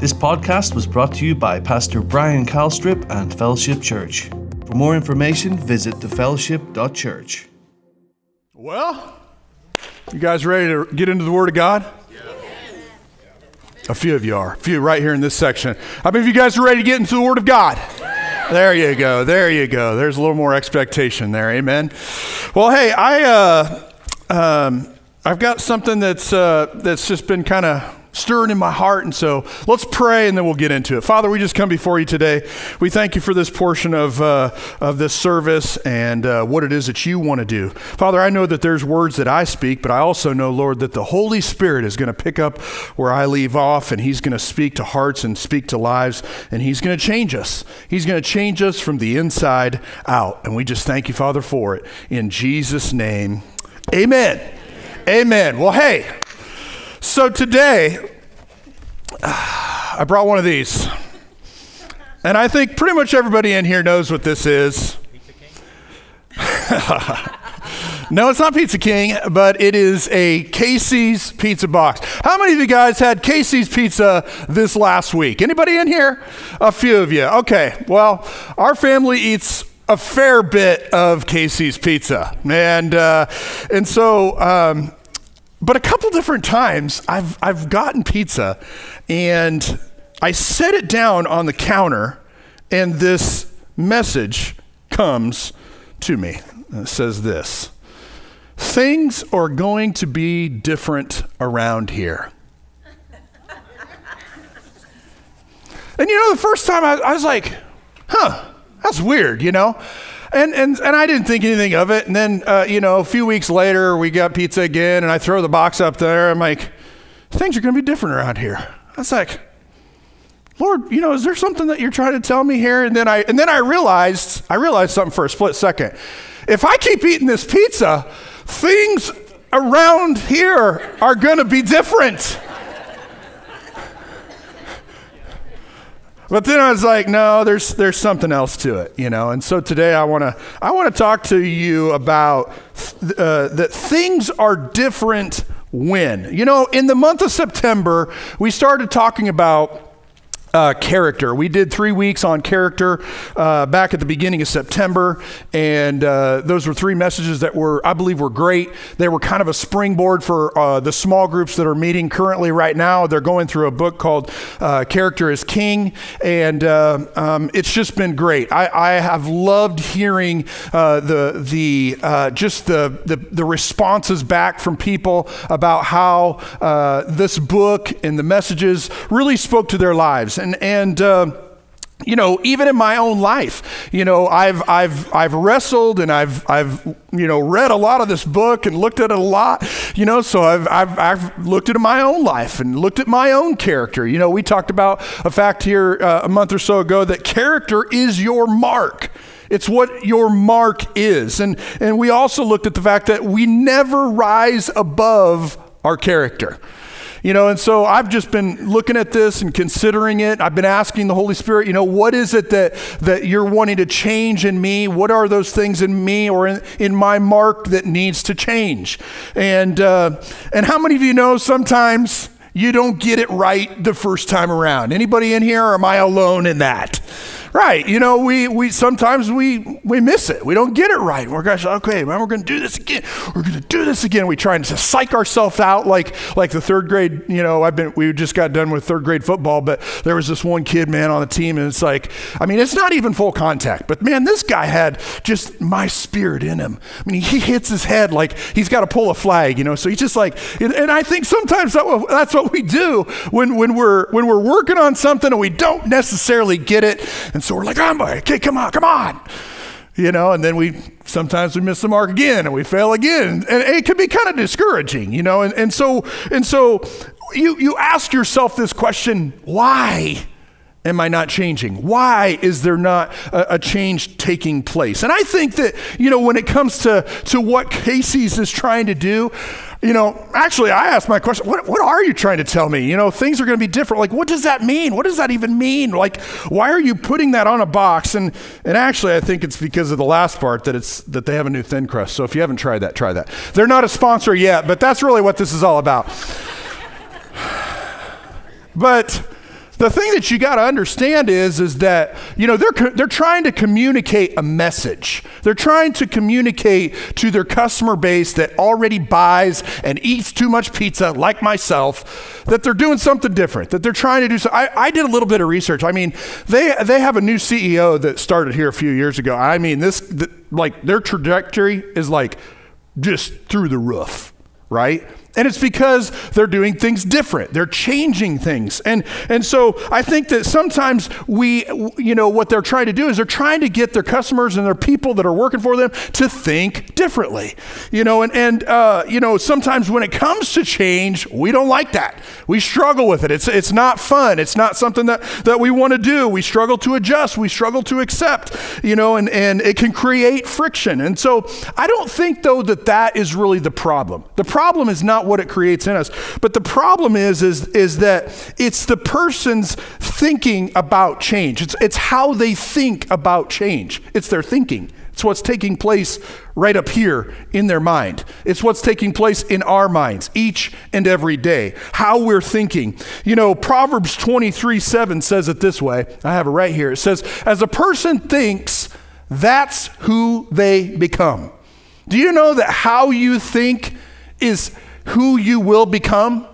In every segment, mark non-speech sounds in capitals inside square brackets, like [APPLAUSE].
This podcast was brought to you by Pastor Brian Calstrip and Fellowship Church. For more information, visit thefellowship.church. Well, you guys ready to get into the Word of God? A few of you are. A few right here in this section. How many of you guys are ready to get into the Word of God? There you go. There you go. There's a little more expectation there. Amen. Well, hey, I uh, um, I've got something that's uh, that's just been kind of stirring in my heart. And so let's pray and then we'll get into it. Father, we just come before you today. We thank you for this portion of, uh, of this service and uh, what it is that you want to do. Father, I know that there's words that I speak, but I also know, Lord, that the Holy Spirit is going to pick up where I leave off and He's going to speak to hearts and speak to lives and He's going to change us. He's going to change us from the inside out. And we just thank you, Father, for it. In Jesus' name, amen. Amen. Well, hey. So today, [SIGHS] I brought one of these. And I think pretty much everybody in here knows what this is. [LAUGHS] no, it's not Pizza King, but it is a Casey's pizza box. How many of you guys had Casey's pizza this last week? Anybody in here? A few of you. Okay. Well, our family eats a fair bit of Casey's pizza, and uh, and so um, but a couple different times I've, I've gotten pizza and I set it down on the counter and this message comes to me. It says this Things are going to be different around here. and you know, the first time I, I was like, huh, that's weird, you know? And, and, and I didn't think anything of it. And then, uh, you know, a few weeks later, we got pizza again, and I throw the box up there. I'm like, things are going to be different around here. I was like, Lord, you know, is there something that you're trying to tell me here? And then I, and then I realized, I realized something for a split second. If I keep eating this pizza, things around here are going to be different. But then I was like, no, there's there's something else to it, you know. And so today I want to I want to talk to you about uh, that things are different when. You know, in the month of September, we started talking about uh, character. We did three weeks on character uh, back at the beginning of September, and uh, those were three messages that were, I believe, were great. They were kind of a springboard for uh, the small groups that are meeting currently right now. They're going through a book called uh, Character is King, and uh, um, it's just been great. I, I have loved hearing the the just the, the, the responses back from people about how this book and the messages really spoke to their lives and and. Uh, you know, even in my own life, you know, I've I've I've wrestled and I've I've you know read a lot of this book and looked at it a lot, you know. So I've I've I've looked at my own life and looked at my own character. You know, we talked about a fact here uh, a month or so ago that character is your mark. It's what your mark is, and and we also looked at the fact that we never rise above our character. You know, and so I've just been looking at this and considering it. I've been asking the Holy Spirit, you know, what is it that, that you're wanting to change in me? What are those things in me or in, in my mark that needs to change? And, uh, and how many of you know sometimes you don't get it right the first time around? Anybody in here, or am I alone in that? Right. You know, we, we sometimes we we miss it. We don't get it right. We're gosh, okay, man, we're gonna do this again. We're gonna do this again. We try and to psych ourselves out like like the third grade, you know, I've been we just got done with third grade football, but there was this one kid, man, on the team, and it's like, I mean, it's not even full contact, but man, this guy had just my spirit in him. I mean, he hits his head like he's got to pull a flag, you know. So he's just like, and I think sometimes that, that's what we do when when we're when we're working on something and we don't necessarily get it. And so we're like, I'm okay, come on, come on. You know, and then we sometimes we miss the mark again and we fail again. And it can be kind of discouraging, you know. And, and so and so you you ask yourself this question, why? Am I not changing? Why is there not a, a, change taking place? And I think that, you know, when it comes to, to what Casey's is trying to do, you know, actually, I asked my question, what, what are you trying to tell me? You know, things are going to be different. Like, what does that mean? What does that even mean? Like, why are you putting that on a box? And, and actually, I think it's because of the last part that it's that they have a new thin crust. So if you haven't tried that, try that. They're not a sponsor yet, but that's really what this is all about. [SIGHS] but the thing that you got to understand is is that you know they're they're trying to communicate a message. They're trying to communicate to their customer base that already buys and eats too much pizza, like myself, that they're doing something different. That they're trying to do. So I, I did a little bit of research. I mean, they they have a new CEO that started here a few years ago. I mean, this the, like their trajectory is like just through the roof, right? And it's because they're doing things different. They're changing things. And, and so I think that sometimes we, you know, what they're trying to do is they're trying to get their customers and their people that are working for them to think differently. You know, and, and uh, you know, sometimes when it comes to change, we don't like that. We struggle with it. It's, it's not fun. It's not something that, that we want to do. We struggle to adjust. We struggle to accept, you know, and, and it can create friction. And so I don't think, though, that that is really the problem. The problem is not not what it creates in us. But the problem is, is, is that it's the person's thinking about change. It's, it's how they think about change. It's their thinking. It's what's taking place right up here in their mind. It's what's taking place in our minds each and every day. How we're thinking. You know, Proverbs 23 7 says it this way. I have it right here. It says, As a person thinks, that's who they become. Do you know that how you think is who you will become.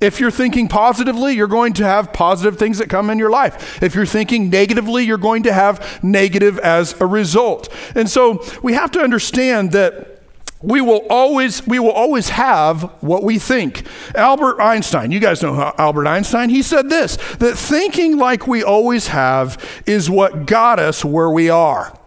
If you're thinking positively, you're going to have positive things that come in your life. If you're thinking negatively, you're going to have negative as a result. And so we have to understand that we will always we will always have what we think. Albert Einstein, you guys know Albert Einstein, he said this that thinking like we always have is what got us where we are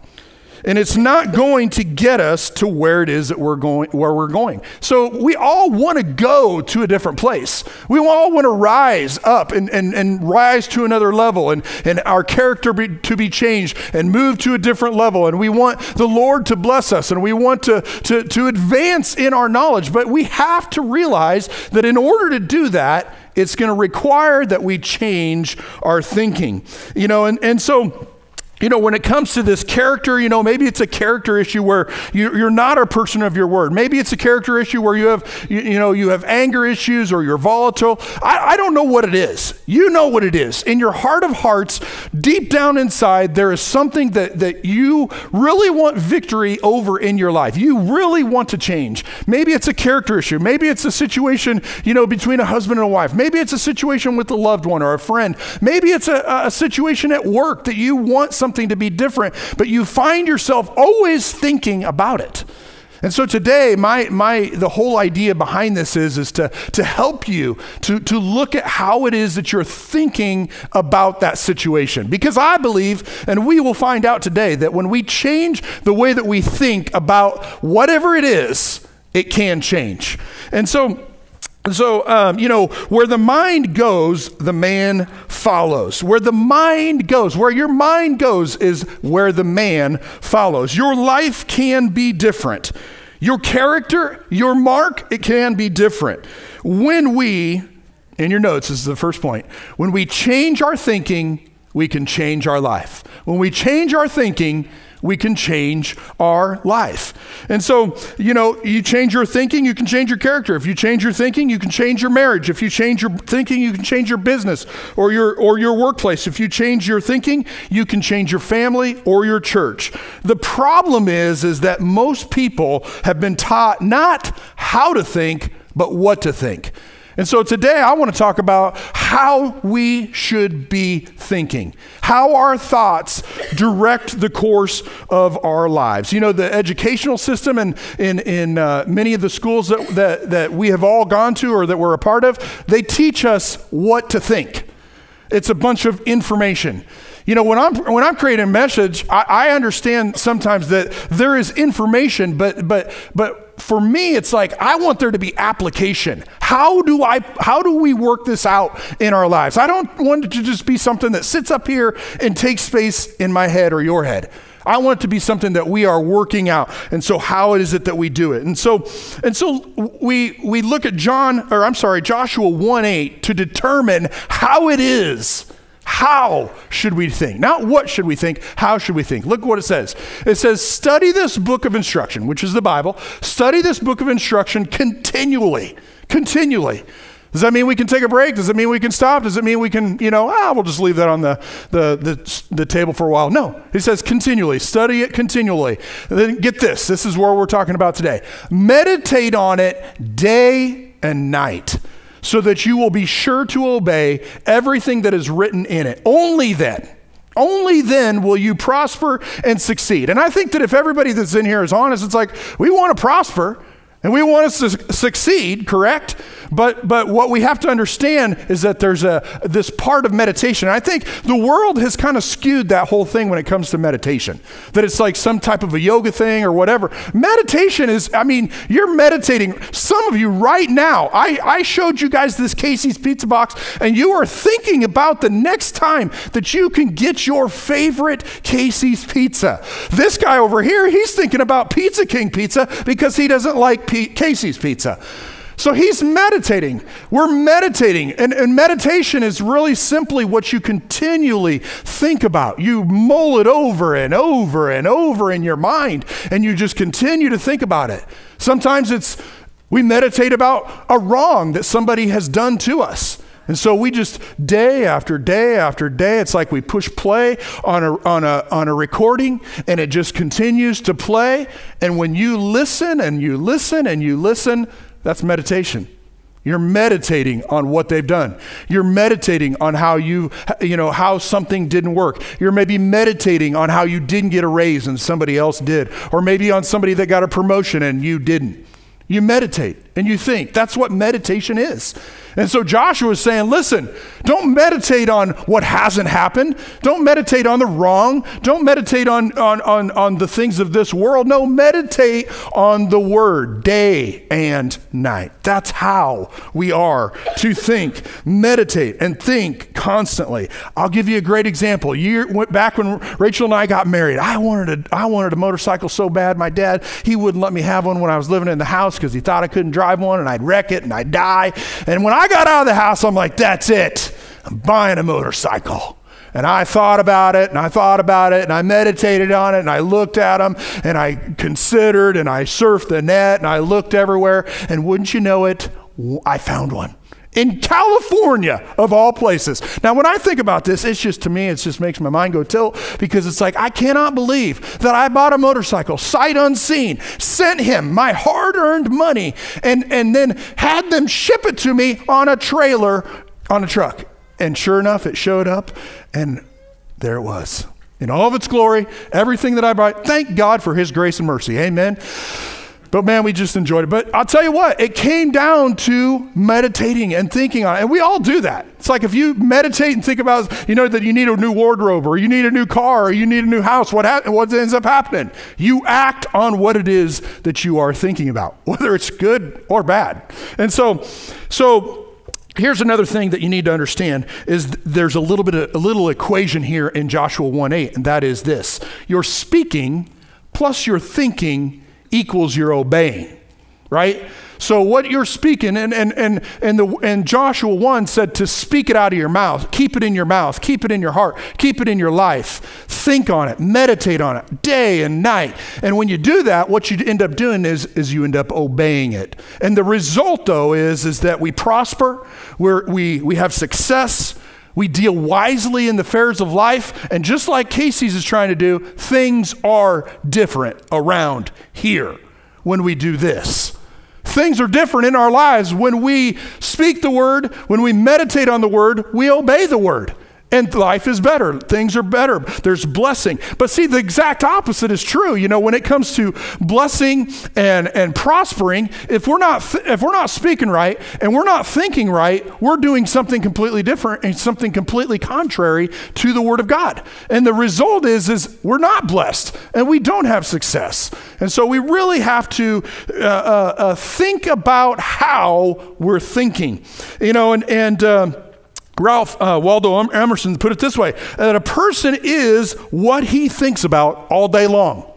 and it's not going to get us to where it is that we're going where we're going. So we all want to go to a different place. We all want to rise up and, and, and rise to another level and, and our character be, to be changed and move to a different level. And we want the lord to bless us and we want to, to, to advance in our knowledge. But we have to realize that in order to do that it's going to require that we change our thinking. You know and, and so you know, when it comes to this character, you know, maybe it's a character issue where you, are not a person of your word. Maybe it's a character issue where you have, you, you know, you have anger issues or you're volatile. I, I, don't know what it is. You know what it is. In your heart of hearts, deep down inside, there is something that, that you really want victory over in your life. You really want to change. Maybe it's a character issue. Maybe it's a situation, you know, between a husband and a wife. Maybe it's a situation with a loved one or a friend. Maybe it's a, a situation at work that you want something to be different, but you find yourself always thinking about it. And so today, my, my, the whole idea behind this is, is to, to help you to, to look at how it is that you're thinking about that situation. Because I believe, and we will find out today, that when we change the way that we think about whatever it is, it can change. And so, so, um, you know, where the mind goes, the man follows. Where the mind goes, where your mind goes, is where the man follows. Your life can be different. Your character, your mark, it can be different. When we, in your notes, this is the first point, when we change our thinking, we can change our life. When we change our thinking, we can change our life. And so, you know, you change your thinking, you can change your character. If you change your thinking, you can change your marriage. If you change your thinking, you can change your business or your or your workplace. If you change your thinking, you can change your family or your church. The problem is is that most people have been taught not how to think, but what to think. And so today I want to talk about how we should be thinking, how our thoughts direct the course of our lives. You know, the educational system and in, in uh, many of the schools that, that, that we have all gone to or that we're a part of, they teach us what to think. It's a bunch of information. You know, when I'm when I'm creating a message, I, I, understand sometimes that there is information, but but but for me, it's like I want there to be application. How do I how do we work this out in our lives? I don't want it to just be something that sits up here and takes space in my head or your head. I want it to be something that we are working out. And so how is it that we do it? And so and so we we look at John or I'm sorry, Joshua 1 8 to determine how it is how should we think? Not what should we think, how should we think? Look what it says. It says, study this book of instruction, which is the Bible. Study this book of instruction continually, continually, Does that mean we can take a break? Does it mean we can stop? Does it mean we can, you know, ah, we'll just leave that on the, the, the, the table for a while? No. He says continually, study it continually. And then get this this is where we're talking about today. Meditate on it day and night so that you will be sure to obey everything that is written in it. Only then. Only then will you prosper and succeed. And I think that if everybody that's in here is honest, it's like we want to prosper and we want us to su- succeed, correct? But, but what we have to understand is that there's a, this part of meditation. I think the world has kind of skewed that whole thing when it comes to meditation, that it's like some type of a yoga thing or whatever. Meditation is, I mean, you're meditating. Some of you right now, I, I showed you guys this Casey's Pizza Box, and you are thinking about the next time that you can get your favorite Casey's Pizza. This guy over here, he's thinking about Pizza King Pizza because he doesn't like Casey's Pizza. So he's meditating. We're meditating. And, and, meditation is really simply what you continually think about. You mull it over and over and over in your mind, and you just continue to think about it. Sometimes it's we meditate about a wrong that somebody has done to us. And so we just day after day after day, it's like we push play on a, on, a, on a recording and it just continues to play. And when you listen and you listen and you listen, that's meditation. You're meditating on what they've done. You're meditating on how you, you know, how something didn't work. You're maybe meditating on how you didn't get a raise and somebody else did, or maybe on somebody that got a promotion and you didn't. You meditate and you think. That's what meditation is. And so Joshua is saying, listen, don't meditate on what hasn't happened. Don't meditate on the wrong. Don't meditate on, on, on, on the things of this world. No, meditate on the word day and night. That's how we are to think, meditate, and think constantly. I'll give you a great example. Year went back when Rachel and I got married. I wanted a, I wanted a motorcycle so bad. My dad, he wouldn't let me have one when I was living in the house because he thought I couldn't drive one and I'd wreck it and I'd die. And when I I got out of the house, I'm like, that's it. I'm buying a motorcycle. And I thought about it and I thought about it and I meditated on it and I looked at them and I considered and I surfed the net and I looked everywhere. And wouldn't you know it, I found one in California, of all places. Now, when I think about this, it's just to me, it just makes my mind go tilt because it's like, I cannot believe that I bought a motorcycle sight unseen, sent him my hard earned money, and, and then had them ship it to me on a trailer on a truck. And sure enough, it showed up, and there it was. In all of its glory, everything that I bought, thank God for His grace and mercy. Amen. But man, we just enjoyed it. But I'll tell you what, it came down to meditating and thinking on it. And we all do that. It's like if you meditate and think about, you know, that you need a new wardrobe or you need a new car or you need a new house, what, ha- what ends up happening? You act on what it is that you are thinking about, [LAUGHS] whether it's good or bad. And so, so here's another thing that you need to understand is there's a little bit of a little equation here in Joshua 1:8 and that is this. Your speaking plus your thinking equals your obeying, right? So what you're speaking, and and and and the and Joshua 1 said to speak it out of your mouth, keep it in your mouth, keep it in your heart, keep it in your life, think on it, meditate on it day and night. And when you do that, what you end up doing is is you end up obeying it. And the result though is is that we prosper, we we we have success, we deal wisely in the affairs of life, and just like Casey's is trying to do, things are different around here when we do this. Things are different in our lives when we speak the word, when we meditate on the word, we obey the word and life is better. Things are better. There's blessing. But see, the exact opposite is true. You know, when it comes to blessing and, and prospering, if we're not th- if we're not speaking right and we're not thinking right, we're doing something completely different and something completely contrary to the Word of God. And the result is is we're not blessed and we don't have success. And so we really have to uh, uh, uh, think about how we're thinking. You know, and and um, Ralph uh, Waldo Emerson put it this way that a person is what he thinks about all day long.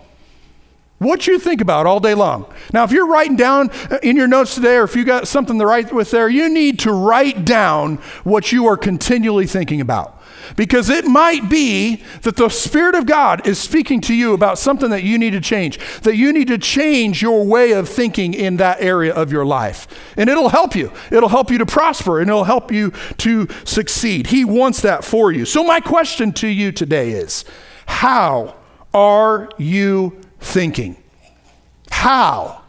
What you think about all day long. Now, if you're writing down uh, in your notes today, or if you got something to write with there, you need to write down what you are continually thinking about. Because it might be that the Spirit of God is speaking to you about something that you need to change, that you need to change your way of thinking in that area of your life. And it'll help you. It'll help you to prosper and it'll help you to succeed. He wants that for you. So, my question to you today is how are you thinking? How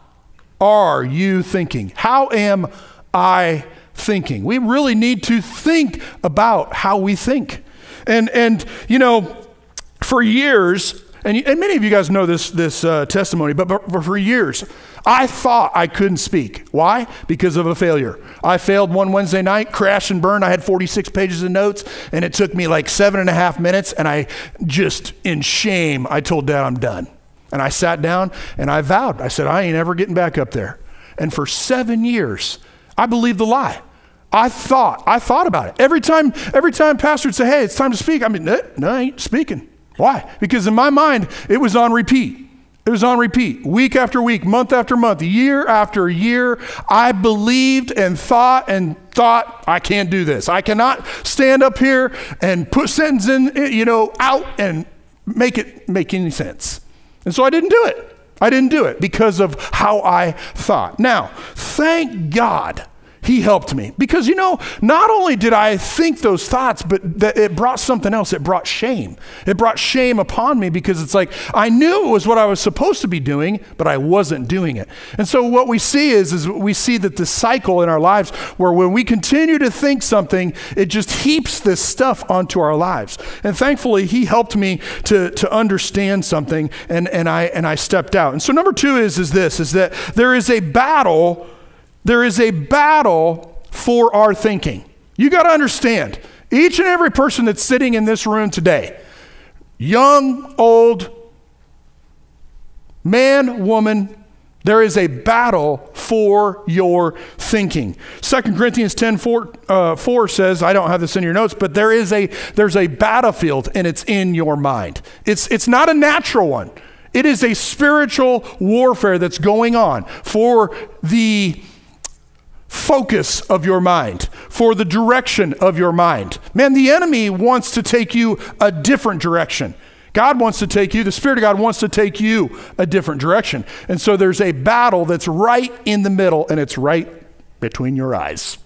are you thinking? How am I thinking? We really need to think about how we think. And, and you know, for years, and, and many of you guys know this, this uh, testimony, but, but for years, I thought I couldn't speak. Why? Because of a failure. I failed one Wednesday night, crashed and burned. I had 46 pages of notes, and it took me like seven and a half minutes. And I just, in shame, I told dad I'm done. And I sat down and I vowed. I said, I ain't ever getting back up there. And for seven years, I believed the lie. I thought, I thought about it. Every time, every time pastor would say, hey, it's time to speak, I mean, no, I ain't speaking. Why? Because in my mind, it was on repeat. It was on repeat, week after week, month after month, year after year. I believed and thought and thought, I can't do this. I cannot stand up here and put sentence in, you know, out and make it make any sense. And so I didn't do it. I didn't do it because of how I thought. Now, thank God he helped me. Because, you know, not only did I think those thoughts, but that it brought something else. It brought shame. It brought shame upon me because it's like I knew it was what I was supposed to be doing, but I wasn't doing it. And so what we see is, is we see that the cycle in our lives where when we continue to think something, it just heaps this stuff onto our lives. And thankfully, he helped me to, to understand something and, and, I, and I stepped out. And so number two is, is this, is that there is a battle there is a battle for our thinking. You got to understand, each and every person that's sitting in this room today, young, old, man, woman, there is a battle for your thinking. 2 Corinthians 10 4, uh, 4, says, I don't have this in your notes, but there is a there's a battlefield and it's in your mind. It's it's not a natural one. It is a spiritual warfare that's going on for the focus of your mind, for the direction of your mind. Man, the enemy wants to take you a different direction. God wants to take you, the Spirit of God wants to take you a different direction. And so there's a battle that's right in the middle, and it's right between your eyes.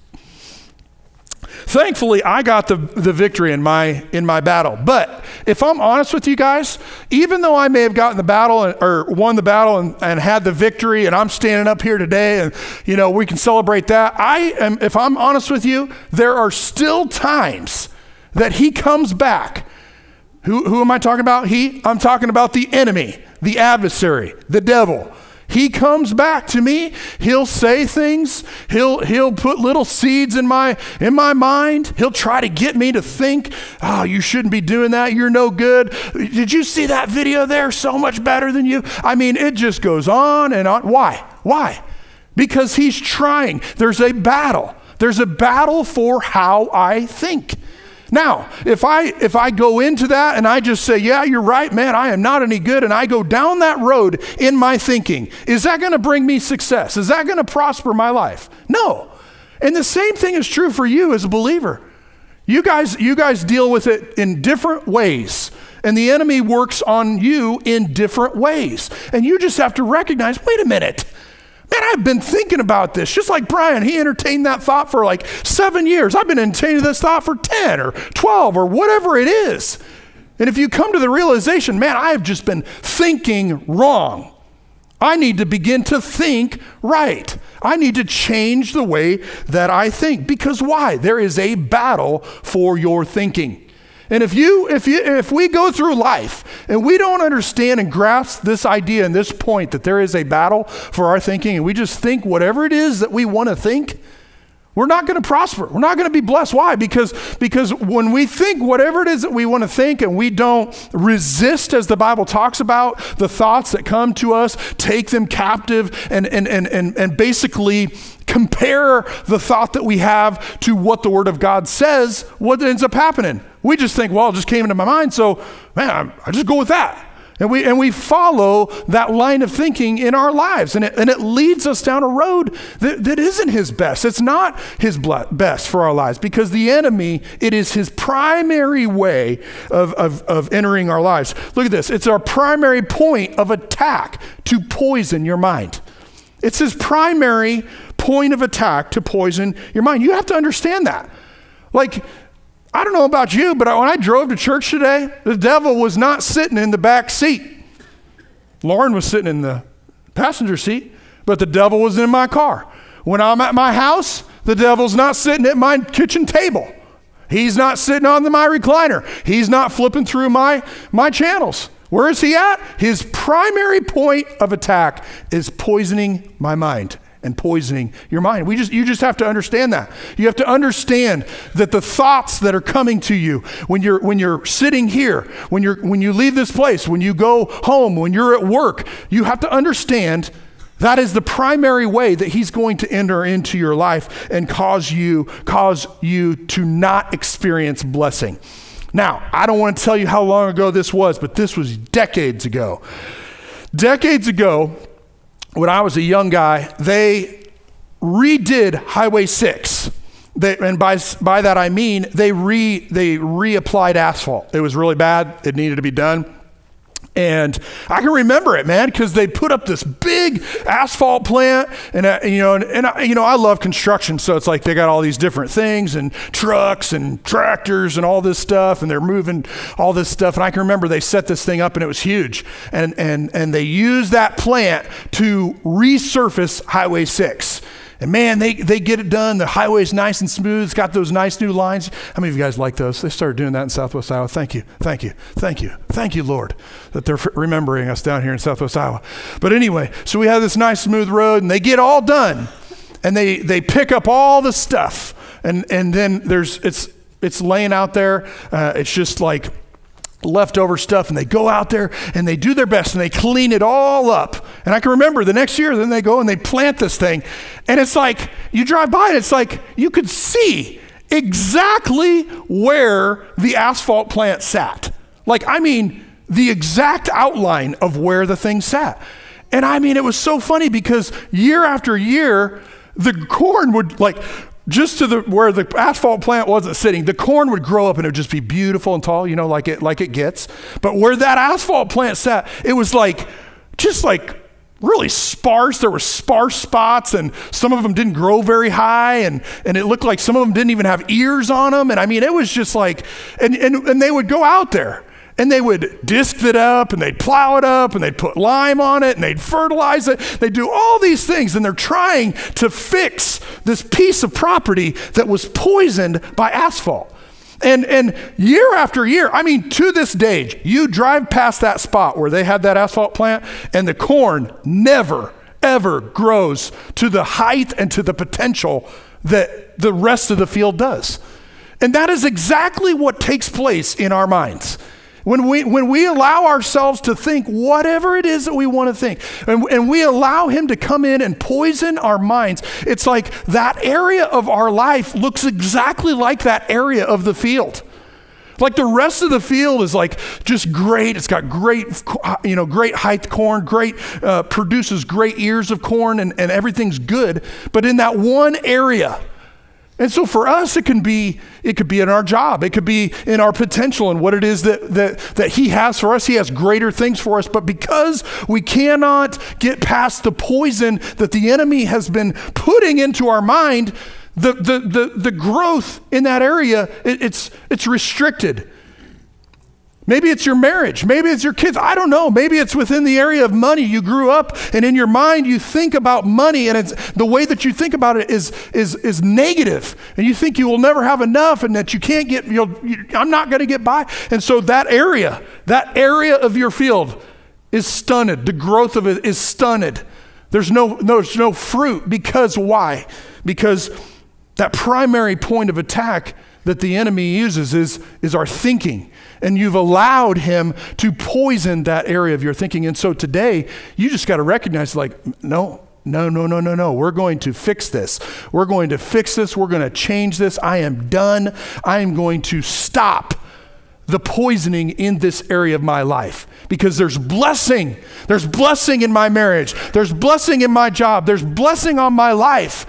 Thankfully, I got the, the victory in my, in my battle. But if I'm honest with you guys, even though I may have gotten the battle and, or won the battle and, and had the victory, and I'm standing up here today and, you know, we can celebrate that, I am, if I'm honest with you, there are still times that he comes back. Who, who am I talking about? He? I'm talking about the enemy, the adversary, the devil he comes back to me. He'll say things. He'll he'll put little seeds in my in my mind. He'll try to get me to think oh you shouldn't be doing that. You're no good. Did you see that video there? So much better than you. I mean it just goes on and on. Why? Why? Because he's trying. There's a battle. There's a battle for how i think now, if I if I go into that and I just say, "Yeah, you're right, man, I am not any good," and I go down that road in my thinking, is that going to bring me success? Is that going to prosper my life? No. And the same thing is true for you as a believer. You guys you guys deal with it in different ways. And the enemy works on you in different ways. And you just have to recognize, wait a minute. Man, I've been thinking about this. Just like Brian, he entertained that thought for like seven years. I've been entertaining this thought for 10 or 12 or whatever it is. And if you come to the realization, man, I have just been thinking wrong, I need to begin to think right. I need to change the way that I think. Because why? There is a battle for your thinking. And if you if you if we go through life and we don't understand and grasp this idea and this point that there is a battle for our thinking and we just think whatever it is that we want to think, we're not going to prosper. We're not going to be blessed. Why? Because, because when we think whatever it is that we want to think and we don't resist, as the Bible talks about, the thoughts that come to us, take them captive, and, and, and, and, and basically compare the thought that we have to what the Word of God says, what ends up happening? We just think, well, it just came into my mind, so man, I just go with that. And we, and we follow that line of thinking in our lives. And it, and it leads us down a road that, that isn't his best. It's not his best for our lives because the enemy, it is his primary way of, of, of entering our lives. Look at this it's our primary point of attack to poison your mind. It's his primary point of attack to poison your mind. You have to understand that. Like, I don't know about you, but when I drove to church today, the devil was not sitting in the back seat. Lauren was sitting in the passenger seat, but the devil was in my car. When I'm at my house, the devil's not sitting at my kitchen table. He's not sitting on the, my recliner. He's not flipping through my, my channels. Where is he at? His primary point of attack is poisoning my mind and poisoning your mind. We just you just have to understand that. You have to understand that the thoughts that are coming to you when you're when you're sitting here, when you're when you leave this place, when you go home, when you're at work, you have to understand that is the primary way that he's going to enter into your life and cause you cause you to not experience blessing. Now, I don't want to tell you how long ago this was, but this was decades ago. Decades ago, when I was a young guy, they redid Highway 6. They, and by, by that I mean they, re, they reapplied asphalt. It was really bad, it needed to be done. And I can remember it, man, because they put up this big asphalt plant, and uh, you know, and, and I, you know, I love construction, so it's like they got all these different things and trucks and tractors and all this stuff, and they're moving all this stuff. And I can remember they set this thing up, and it was huge, and and and they used that plant to resurface Highway Six. And man, they, they get it done. The highway's nice and smooth. It's got those nice new lines. How many of you guys like those? They started doing that in Southwest Iowa. Thank you. Thank you. Thank you. Thank you, Lord, that they're remembering us down here in Southwest Iowa. But anyway, so we have this nice smooth road and they get all done and they, they pick up all the stuff. And, and then there's, it's, it's laying out there. Uh, it's just like, leftover stuff and they go out there and they do their best and they clean it all up. And I can remember the next year, then they go and they plant this thing. And it's like, you drive by and it's like you could see exactly where the asphalt plant sat. Like, I mean, the exact outline of where the thing sat. And I mean, it was so funny because year after year, the corn would like just to the where the asphalt plant wasn't sitting, the corn would grow up and it would just be beautiful and tall, you know, like it like it gets. But where that asphalt plant sat, it was like just like really sparse. There were sparse spots, and some of them didn't grow very high, and, and it looked like some of them didn't even have ears on them. And I mean, it was just like, and, and, and they would go out there and they would disc it up and they'd plow it up and they'd put lime on it and they'd fertilize it. They'd do all these things and they're trying to fix this piece of property that was poisoned by asphalt. And, and year after year, I mean, to this day, you drive past that spot where they had that asphalt plant and the corn never, ever grows to the height and to the potential that the rest of the field does. And that is exactly what takes place in our minds. When we, when we allow ourselves to think whatever it is that we want to think, and, and we allow Him to come in and poison our minds, it's like that area of our life looks exactly like that area of the field. Like the rest of the field is like just great. It's got great, you know, great height corn, great, uh, produces great ears of corn, and, and everything's good. But in that one area, and so for us, it can be, it could be in our job. It could be in our potential and what it is that, that, that he has for us. He has greater things for us. But because we cannot get past the poison that the enemy has been putting into our mind, the, the, the, the growth in that area, it, it's, it's restricted. Maybe it's your marriage. Maybe it's your kids. I don't know. Maybe it's within the area of money. You grew up and in your mind you think about money and it's the way that you think about it is is is negative. And you think you will never have enough and that you can't get you'll you, I'm not going to get by. And so that area, that area of your field is stunted. The growth of it is stunted. There's no, no there's no fruit because why? Because that primary point of attack that the enemy uses is, is our thinking. And you've allowed him to poison that area of your thinking. And so today, you just got to recognize, like, no, no, no, no, no, no. We're going to fix this. We're going to fix this. We're going to change this. I am done. I am going to stop the poisoning in this area of my life because there's blessing. There's blessing in my marriage. There's blessing in my job. There's blessing on my life.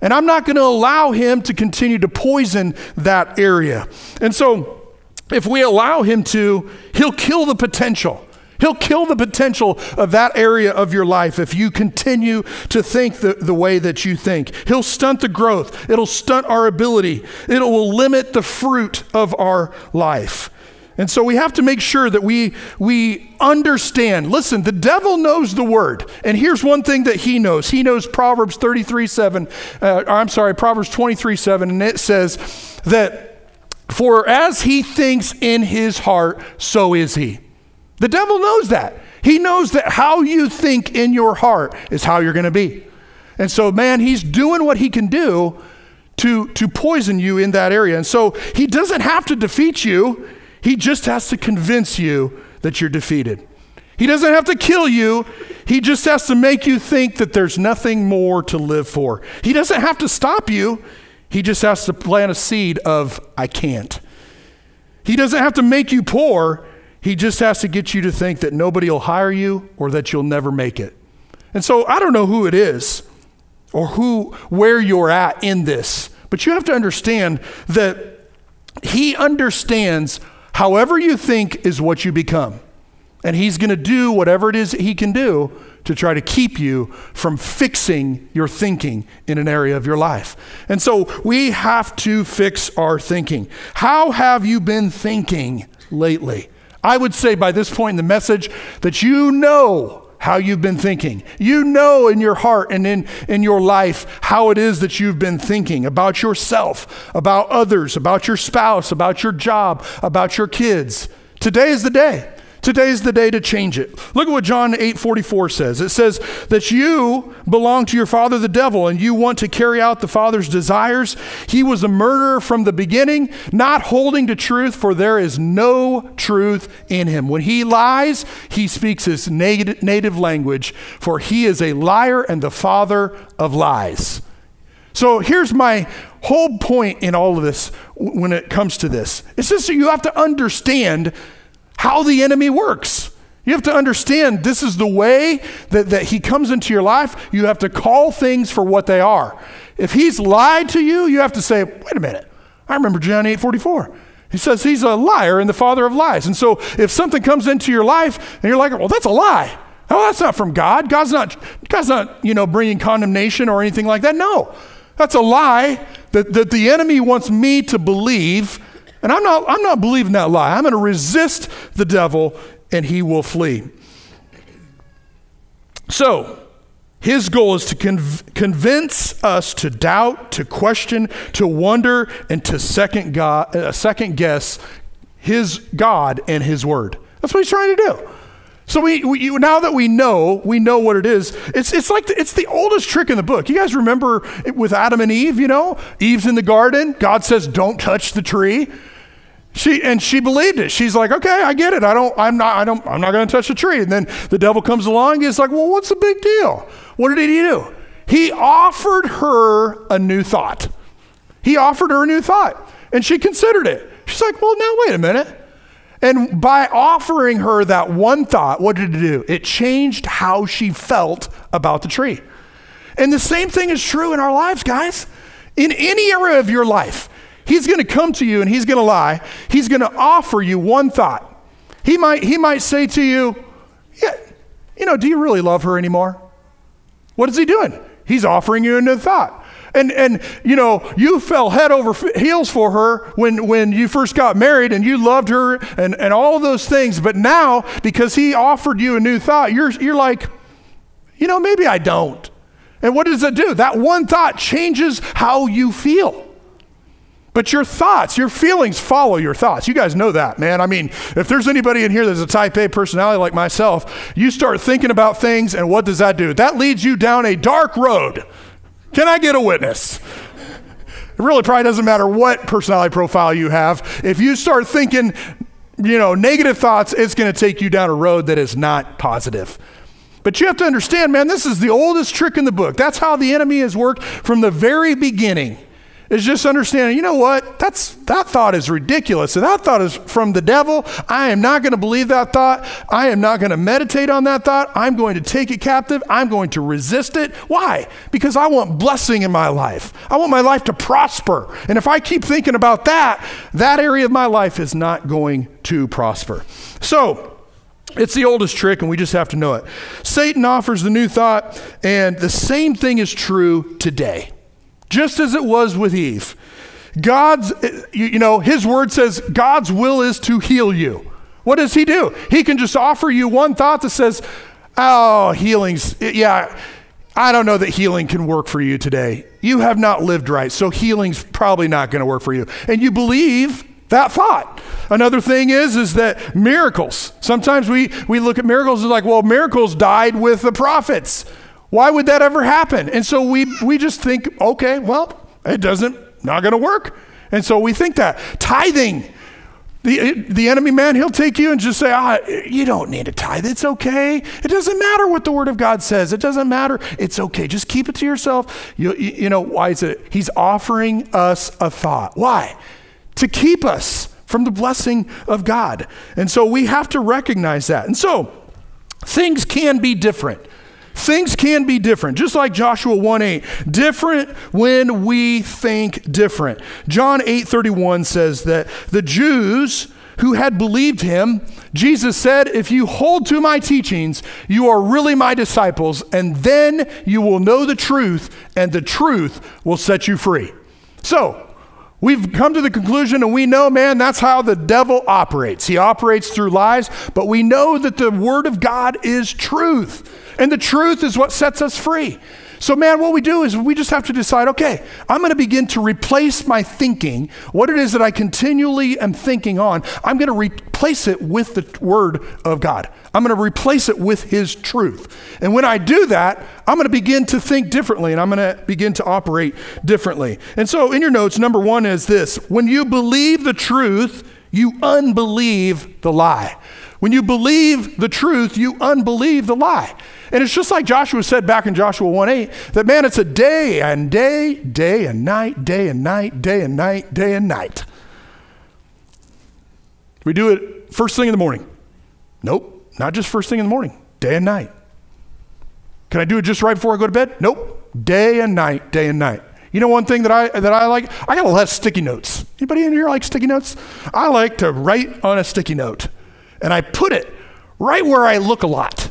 And I'm not going to allow him to continue to poison that area. And so, if we allow him to, he'll kill the potential. He'll kill the potential of that area of your life if you continue to think the, the way that you think. He'll stunt the growth, it'll stunt our ability, it will limit the fruit of our life. And so we have to make sure that we, we understand. Listen, the devil knows the word. And here's one thing that he knows he knows Proverbs 33 7, uh, I'm sorry, Proverbs 23 7, and it says that, For as he thinks in his heart, so is he. The devil knows that. He knows that how you think in your heart is how you're going to be. And so, man, he's doing what he can do to, to poison you in that area. And so he doesn't have to defeat you. He just has to convince you that you're defeated. He doesn't have to kill you. He just has to make you think that there's nothing more to live for. He doesn't have to stop you. He just has to plant a seed of, I can't. He doesn't have to make you poor. He just has to get you to think that nobody will hire you or that you'll never make it. And so I don't know who it is or who where you're at in this, but you have to understand that he understands However, you think is what you become. And He's going to do whatever it is He can do to try to keep you from fixing your thinking in an area of your life. And so we have to fix our thinking. How have you been thinking lately? I would say by this point in the message that you know how you've been thinking. You know in your heart and in, in your life how it is that you've been thinking about yourself, about others, about your spouse, about your job, about your kids. Today is the day. Today's the day to change it. Look at what John 8:44 says. It says that you belong to your father the devil and you want to carry out the father's desires. He was a murderer from the beginning, not holding to truth for there is no truth in him. When he lies, he speaks his native language for he is a liar and the father of lies. So here's my whole point in all of this when it comes to this. It's just that you have to understand how the enemy works. You have to understand this is the way that, that he comes into your life. You have to call things for what they are. If he's lied to you, you have to say, wait a minute. I remember John 8 44. He says he's a liar and the father of lies. And so if something comes into your life and you're like, well, that's a lie. Oh, that's not from God. God's not, God's not, you know, bringing condemnation or anything like that. No, that's a lie that, that the enemy wants me to believe and I'm not, I'm not believing that lie. I'm going to resist the devil and he will flee. So, his goal is to conv- convince us to doubt, to question, to wonder, and to second, God, uh, second guess his God and his word. That's what he's trying to do. So we, we, now that we know, we know what it is. It's, it's like the, it's the oldest trick in the book. You guys remember with Adam and Eve? You know, Eve's in the garden. God says, "Don't touch the tree." She and she believed it. She's like, okay, I get it. I don't, I'm not, I don't, I'm not going to touch the tree. And then the devil comes along. He's like, well, what's the big deal? What did he do? He offered her a new thought. He offered her a new thought, and she considered it. She's like, well, now wait a minute. And by offering her that one thought, what did it do? It changed how she felt about the tree. And the same thing is true in our lives, guys. In any area of your life, He's going to come to you and he's going to lie. He's going to offer you one thought. He might, he might say to you, yeah, you know, do you really love her anymore? What is he doing? He's offering you a new thought. And, and you know, you fell head over heels for her when, when you first got married and you loved her and, and all those things. But now, because he offered you a new thought, you're, you're like, you know, maybe I don't. And what does it do? That one thought changes how you feel. But your thoughts, your feelings follow your thoughts. You guys know that, man. I mean, if there's anybody in here that's a type A personality like myself, you start thinking about things, and what does that do? That leads you down a dark road. Can I get a witness? It really probably doesn't matter what personality profile you have. If you start thinking, you know, negative thoughts, it's going to take you down a road that is not positive. But you have to understand, man, this is the oldest trick in the book. That's how the enemy has worked from the very beginning. Is just understanding, you know what? That's that thought is ridiculous. And that thought is from the devil. I am not going to believe that thought. I am not going to meditate on that thought. I'm going to take it captive. I'm going to resist it. Why? Because I want blessing in my life. I want my life to prosper. And if I keep thinking about that, that area of my life is not going to prosper. So, it's the oldest trick, and we just have to know it. Satan offers the new thought, and the same thing is true today just as it was with Eve. God's, you know, his word says God's will is to heal you. What does he do? He can just offer you one thought that says, oh, healing's, yeah, I don't know that healing can work for you today. You have not lived right, so healing's probably not going to work for you. And you believe that thought. Another thing is, is that miracles. Sometimes we, we look at miracles and like, well, miracles died with the prophets. Why would that ever happen? And so we, we just think, okay, well, it doesn't, not going to work. And so we think that. Tithing. The, the enemy man, he'll take you and just say, ah, you don't need to tithe. It's okay. It doesn't matter what the word of God says. It doesn't matter. It's okay. Just keep it to yourself. You, you, you know, why is it? He's offering us a thought. Why? To keep us from the blessing of God. And so we have to recognize that. And so things can be different. Things can be different, just like Joshua 1 8. Different when we think different. John 8 31 says that the Jews who had believed him, Jesus said, If you hold to my teachings, you are really my disciples, and then you will know the truth, and the truth will set you free. So, We've come to the conclusion, and we know, man, that's how the devil operates. He operates through lies, but we know that the Word of God is truth. And the truth is what sets us free. So, man, what we do is we just have to decide okay, I'm going to begin to replace my thinking, what it is that I continually am thinking on, I'm going to replace it with the Word of God. I'm going to replace it with His truth. And when I do that, I'm going to begin to think differently and I'm going to begin to operate differently. And so, in your notes, number one is this when you believe the truth, you unbelieve the lie. When you believe the truth, you unbelieve the lie. And it's just like Joshua said back in Joshua 1 8 that man, it's a day and day, day and night, day and night, day and night, day and night. We do it first thing in the morning. Nope, not just first thing in the morning, day and night. Can I do it just right before I go to bed? Nope, day and night, day and night. You know one thing that I that I like? I got a lot of sticky notes. Anybody in here like sticky notes? I like to write on a sticky note, and I put it right where I look a lot.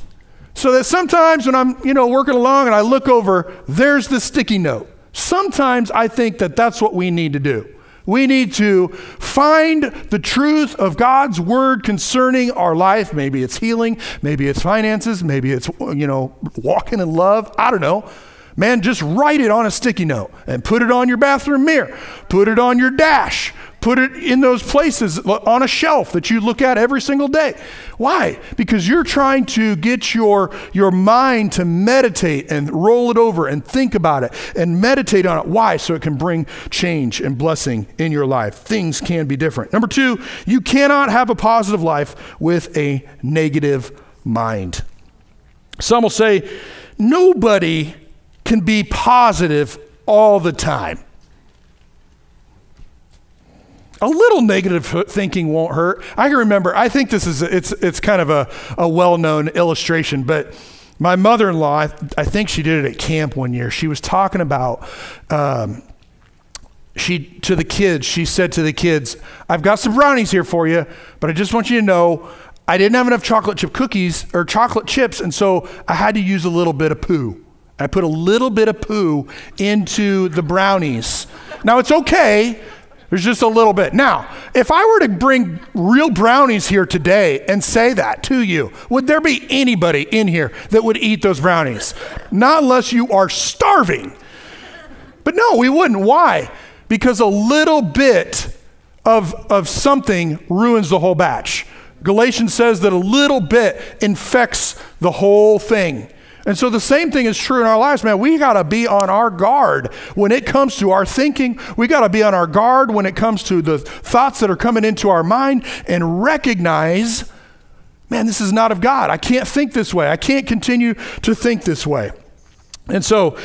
So that sometimes when I'm, you know, working along and I look over, there's the sticky note. Sometimes I think that that's what we need to do. We need to find the truth of God's word concerning our life. Maybe it's healing, maybe it's finances, maybe it's, you know, walking in love. I don't know. Man, just write it on a sticky note and put it on your bathroom mirror, put it on your dash, Put it in those places on a shelf that you look at every single day. Why? Because you're trying to get your, your mind to meditate and roll it over and think about it and meditate on it. Why? So it can bring change and blessing in your life. Things can be different. Number two, you cannot have a positive life with a negative mind. Some will say, nobody can be positive all the time a little negative thinking won't hurt. I can remember, I think this is, it's, it's kind of a, a well known illustration, but my mother in law, I, think she did it at camp one year. She was talking about, um, she to the kids, she said to the kids, I've got some brownies here for you, but I just want you to know I didn't have enough chocolate chip cookies or chocolate chips, and so I had to use a little bit of poo. I put a little bit of poo into the brownies. Now it's okay there's just a little bit. Now, if I were to bring real brownies here today and say that to you, would there be anybody in here that would eat those brownies? Not unless you are starving. But no, we wouldn't. Why? Because a little bit of, of something ruins the whole batch. Galatians says that a little bit infects the whole thing. And so the same thing is true in our lives, man. We got to be on our guard when it comes to our thinking. We got to be on our guard when it comes to the thoughts that are coming into our mind and recognize, man, this is not of God. I can't think this way. I can't continue to think this way. And so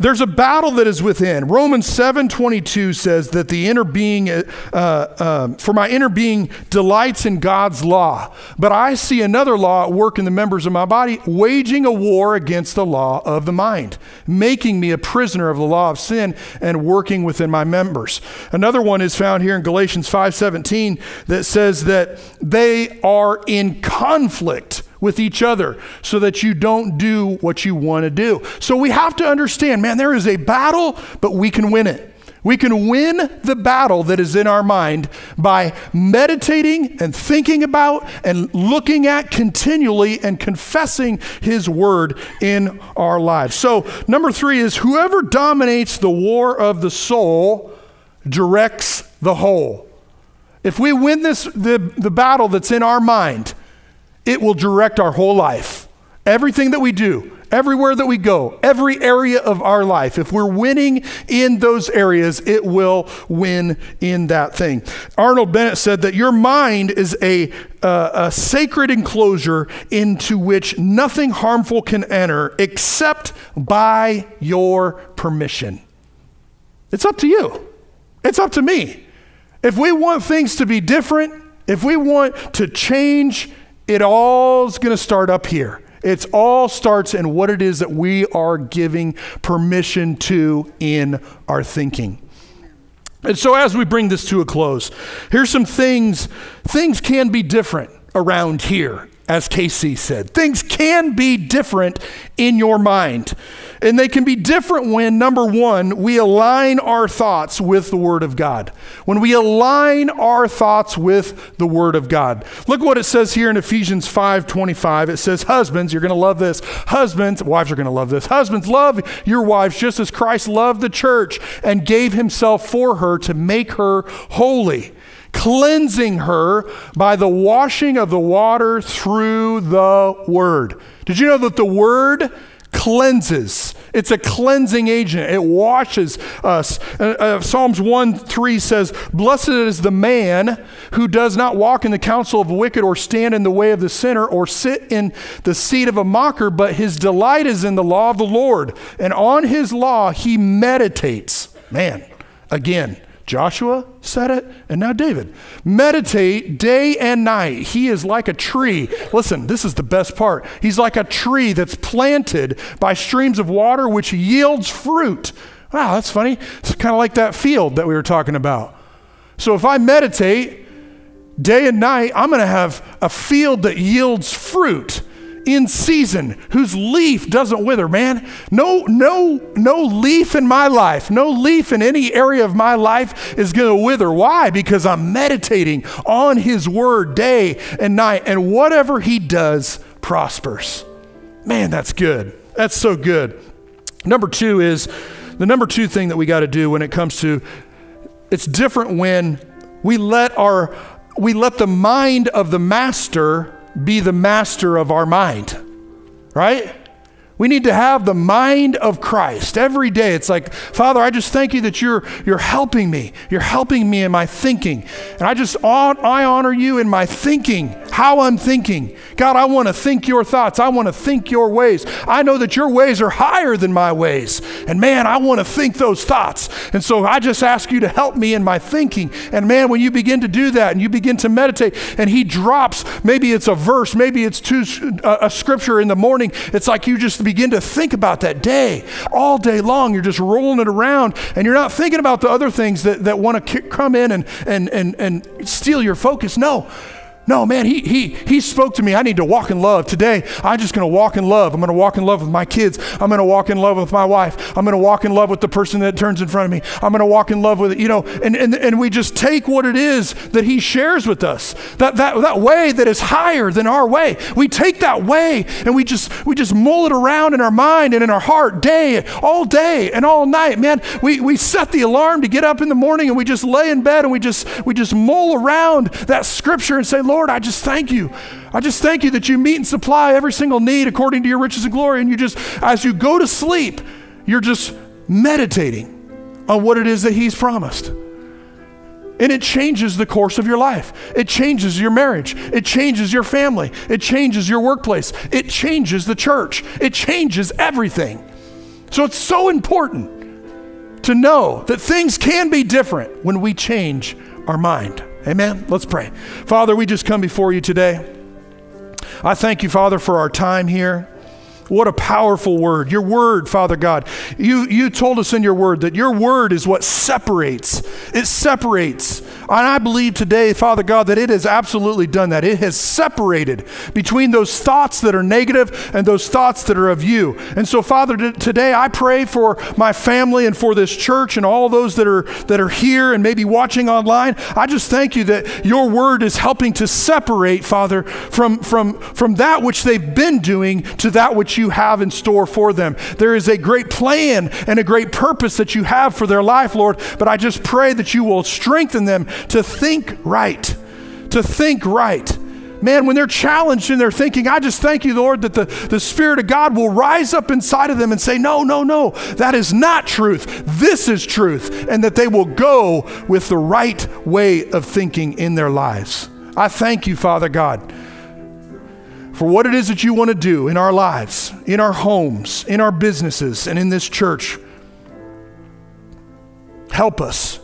There's a battle that is within. Romans 7:22 says that the inner being, uh, uh, for my inner being delights in God's law, but I see another law at work in the members of my body, waging a war against the law of the mind, making me a prisoner of the law of sin and working within my members. Another one is found here in Galatians 5:17 that says that they are in conflict with each other so that you don't do what you want to do. So we have to understand, man, there is a battle, but we can win it. We can win the battle that is in our mind by meditating and thinking about and looking at continually and confessing His word in our lives. So, number three is whoever dominates the war of the soul directs the whole. If we win this, the, the battle that's in our mind, it will direct our whole life. Everything that we do, everywhere that we go, every area of our life, if we're winning in those areas, it will win in that thing. Arnold Bennett said that your mind is a, uh, a sacred enclosure into which nothing harmful can enter except by your permission. It's up to you, it's up to me. If we want things to be different, if we want to change, it all's going to start up here. It all starts in what it is that we are giving permission to in our thinking. And so as we bring this to a close, here's some things things can be different around here as Casey said. Things can be different in your mind. And they can be different when, number one, we align our thoughts with the Word of God. When we align our thoughts with the Word of God. Look what it says here in Ephesians 5 25. It says, Husbands, you're going to love this. Husbands, wives are going to love this. Husbands, love your wives just as Christ loved the church and gave himself for her to make her holy cleansing her by the washing of the water through the word. Did you know that the word cleanses? It's a cleansing agent. It washes us. Uh, uh, Psalms 1 3 says, Blessed is the man who does not walk in the counsel of the wicked, or stand in the way of the sinner, or sit in the seat of a mocker, but his delight is in the law of the Lord. And on his law he meditates. Man, again Joshua said it, and now David. Meditate day and night. He is like a tree. Listen, this is the best part. He's like a tree that's planted by streams of water, which yields fruit. Wow, that's funny. It's kind of like that field that we were talking about. So if I meditate day and night, I'm going to have a field that yields fruit in season, whose leaf doesn't wither, man. No, no, no leaf in my life, no leaf in any area of my life is going to wither. Why? Because I'm meditating on his word day and night, and whatever he does prospers. Man, that's good. That's so good. Number two is the number two thing that we got to do when it comes to it's different when we let our we let the mind of the master be the master of our mind, right? We need to have the mind of Christ every day. It's like, Father, I just thank you that you're, you're helping me. You're helping me in my thinking. And I just, I honor you in my thinking, how I'm thinking. God, I want to think your thoughts. I want to think your ways. I know that your ways are higher than my ways. And man, I want to think those thoughts. And so I just ask you to help me in my thinking. And man, when you begin to do that and you begin to meditate and he drops, maybe it's a verse, maybe it's two, a scripture in the morning, it's like you just begin to think about that day all day long. You're just rolling it around and you're not thinking about the other things that, that want to come in and, and, and, and steal your focus. No, no, man, he, he, he spoke to me. I need to walk in love. Today, I'm just going to walk in love. I'm going to walk in love with my kids. I'm going to walk in love with my wife. I'm going to walk in love with the person that turns in front of me. I'm going to walk in love with, you know, and, and, and we just take what it is that he shares with us, that, that, that way that is higher than our way. We take that way and we just, we just mull it around in our mind and in our heart day, all day and all night. Man, we, we set the alarm to get up in the morning and we just lay in bed and we just, we just mull around that scripture and say, Lord, Lord, I just thank you. I just thank you that you meet and supply every single need according to your riches and glory. And you just, as you go to sleep, you're just meditating on what it is that He's promised. And it changes the course of your life. It changes your marriage. It changes your family. It changes your workplace. It changes the church. It changes everything. So it's so important to know that things can be different when we change our mind. Amen. Let's pray. Father, we just come before you today. I thank you, Father, for our time here. What a powerful word. Your word, Father God. You, you told us in your word that your word is what separates. It separates. And I believe today, Father God, that it has absolutely done that. It has separated between those thoughts that are negative and those thoughts that are of you. And so, Father, today I pray for my family and for this church and all those that are that are here and maybe watching online. I just thank you that your word is helping to separate, Father, from from from that which they've been doing to that which you have in store for them. There is a great plan and a great purpose that you have for their life, Lord, but I just pray that you will strengthen them to think right, to think right. Man, when they're challenged in their thinking, I just thank you, Lord, that the, the Spirit of God will rise up inside of them and say, No, no, no, that is not truth. This is truth. And that they will go with the right way of thinking in their lives. I thank you, Father God for what it is that you want to do in our lives, in our homes, in our businesses, and in this church. Help us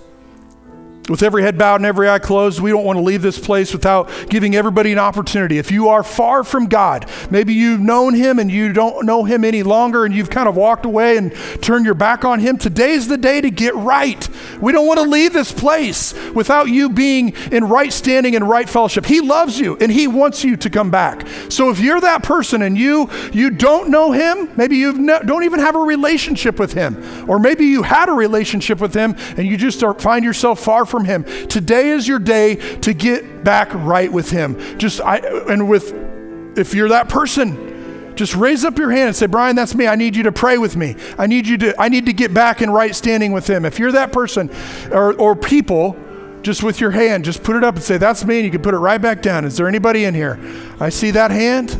with every head bowed and every eye closed, we don't want to leave this place without giving everybody an opportunity. If you are far from God, maybe you've known Him and you don't know Him any longer and you've kind of walked away and turned your back on Him, today's the day to get right. We don't want to leave this place without you being in right standing and right fellowship. He loves you and He wants you to come back. So if you're that person and you you don't know Him, maybe you ne- don't even have a relationship with Him, or maybe you had a relationship with Him and you just are, find yourself far from from Him. Today is your day to get back right with Him. Just I and with if you're that person, just raise up your hand and say, Brian, that's me. I need you to pray with me. I need you to, I need to get back in right standing with him. If you're that person or, or people, just with your hand, just put it up and say, That's me, and you can put it right back down. Is there anybody in here? I see that hand.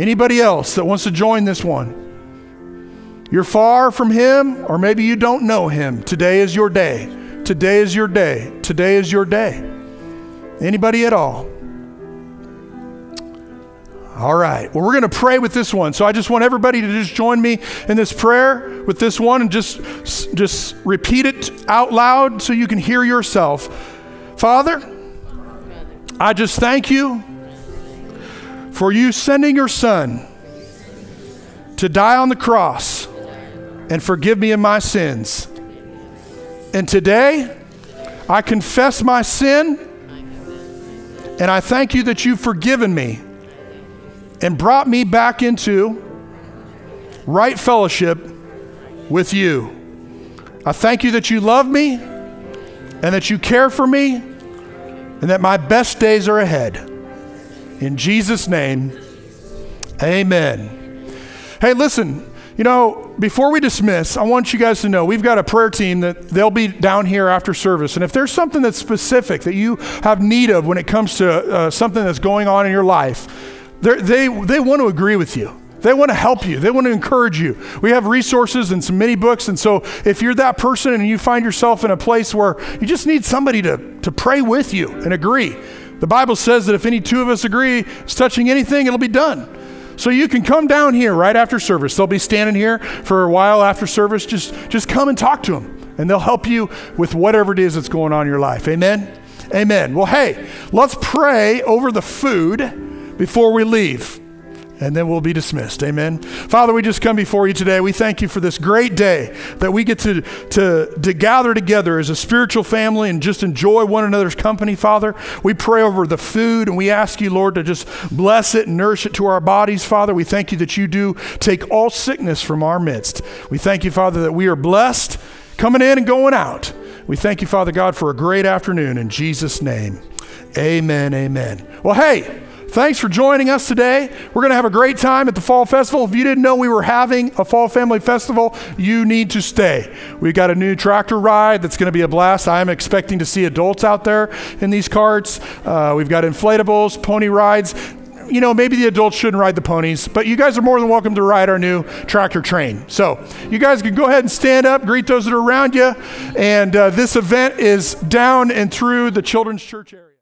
Anybody else that wants to join this one? You're far from him, or maybe you don't know him. Today is your day. Today is your day. Today is your day. Anybody at all? All right. Well, we're going to pray with this one. So I just want everybody to just join me in this prayer with this one and just just repeat it out loud so you can hear yourself. Father, I just thank you for you sending your son to die on the cross and forgive me of my sins. And today, I confess my sin, and I thank you that you've forgiven me and brought me back into right fellowship with you. I thank you that you love me and that you care for me and that my best days are ahead. In Jesus' name, amen. Hey, listen, you know, before we dismiss, I want you guys to know we've got a prayer team that they'll be down here after service. And if there's something that's specific that you have need of when it comes to uh, something that's going on in your life, they, they want to agree with you. They want to help you. They want to encourage you. We have resources and some mini books. And so if you're that person and you find yourself in a place where you just need somebody to, to pray with you and agree, the Bible says that if any two of us agree it's touching anything, it'll be done. So you can come down here right after service. They'll be standing here for a while after service. Just, just come and talk to them, and they'll help you with whatever it is that's going on in your life. Amen? Amen. Well, hey, let's pray over the food before we leave and then we'll be dismissed. Amen. Father, we just come before you today. We thank you for this great day that we get to, to, to gather together as a spiritual family and just enjoy one another's company, Father. We pray over the food and we ask you, Lord, to just bless it and nourish it to our bodies, Father. We thank you that you do take all sickness from our midst. We thank you, Father, that we are blessed coming in and going out. We thank you, Father God, for a great afternoon in Jesus' name. Amen. Amen. Well, hey, Thanks for joining us today. We're going to have a great time at the Fall Festival. If you didn't know we were having a Fall Family Festival, you need to stay. We've got a new tractor ride that's going to be a blast. I'm expecting to see adults out there in these carts. Uh, we've got inflatables, pony rides you know, maybe the adults shouldn't ride the ponies, but you guys are more than welcome to ride our new tractor train. So you guys can go ahead and stand up, greet those that are around you. And uh, this event is down and through the Children's Church area.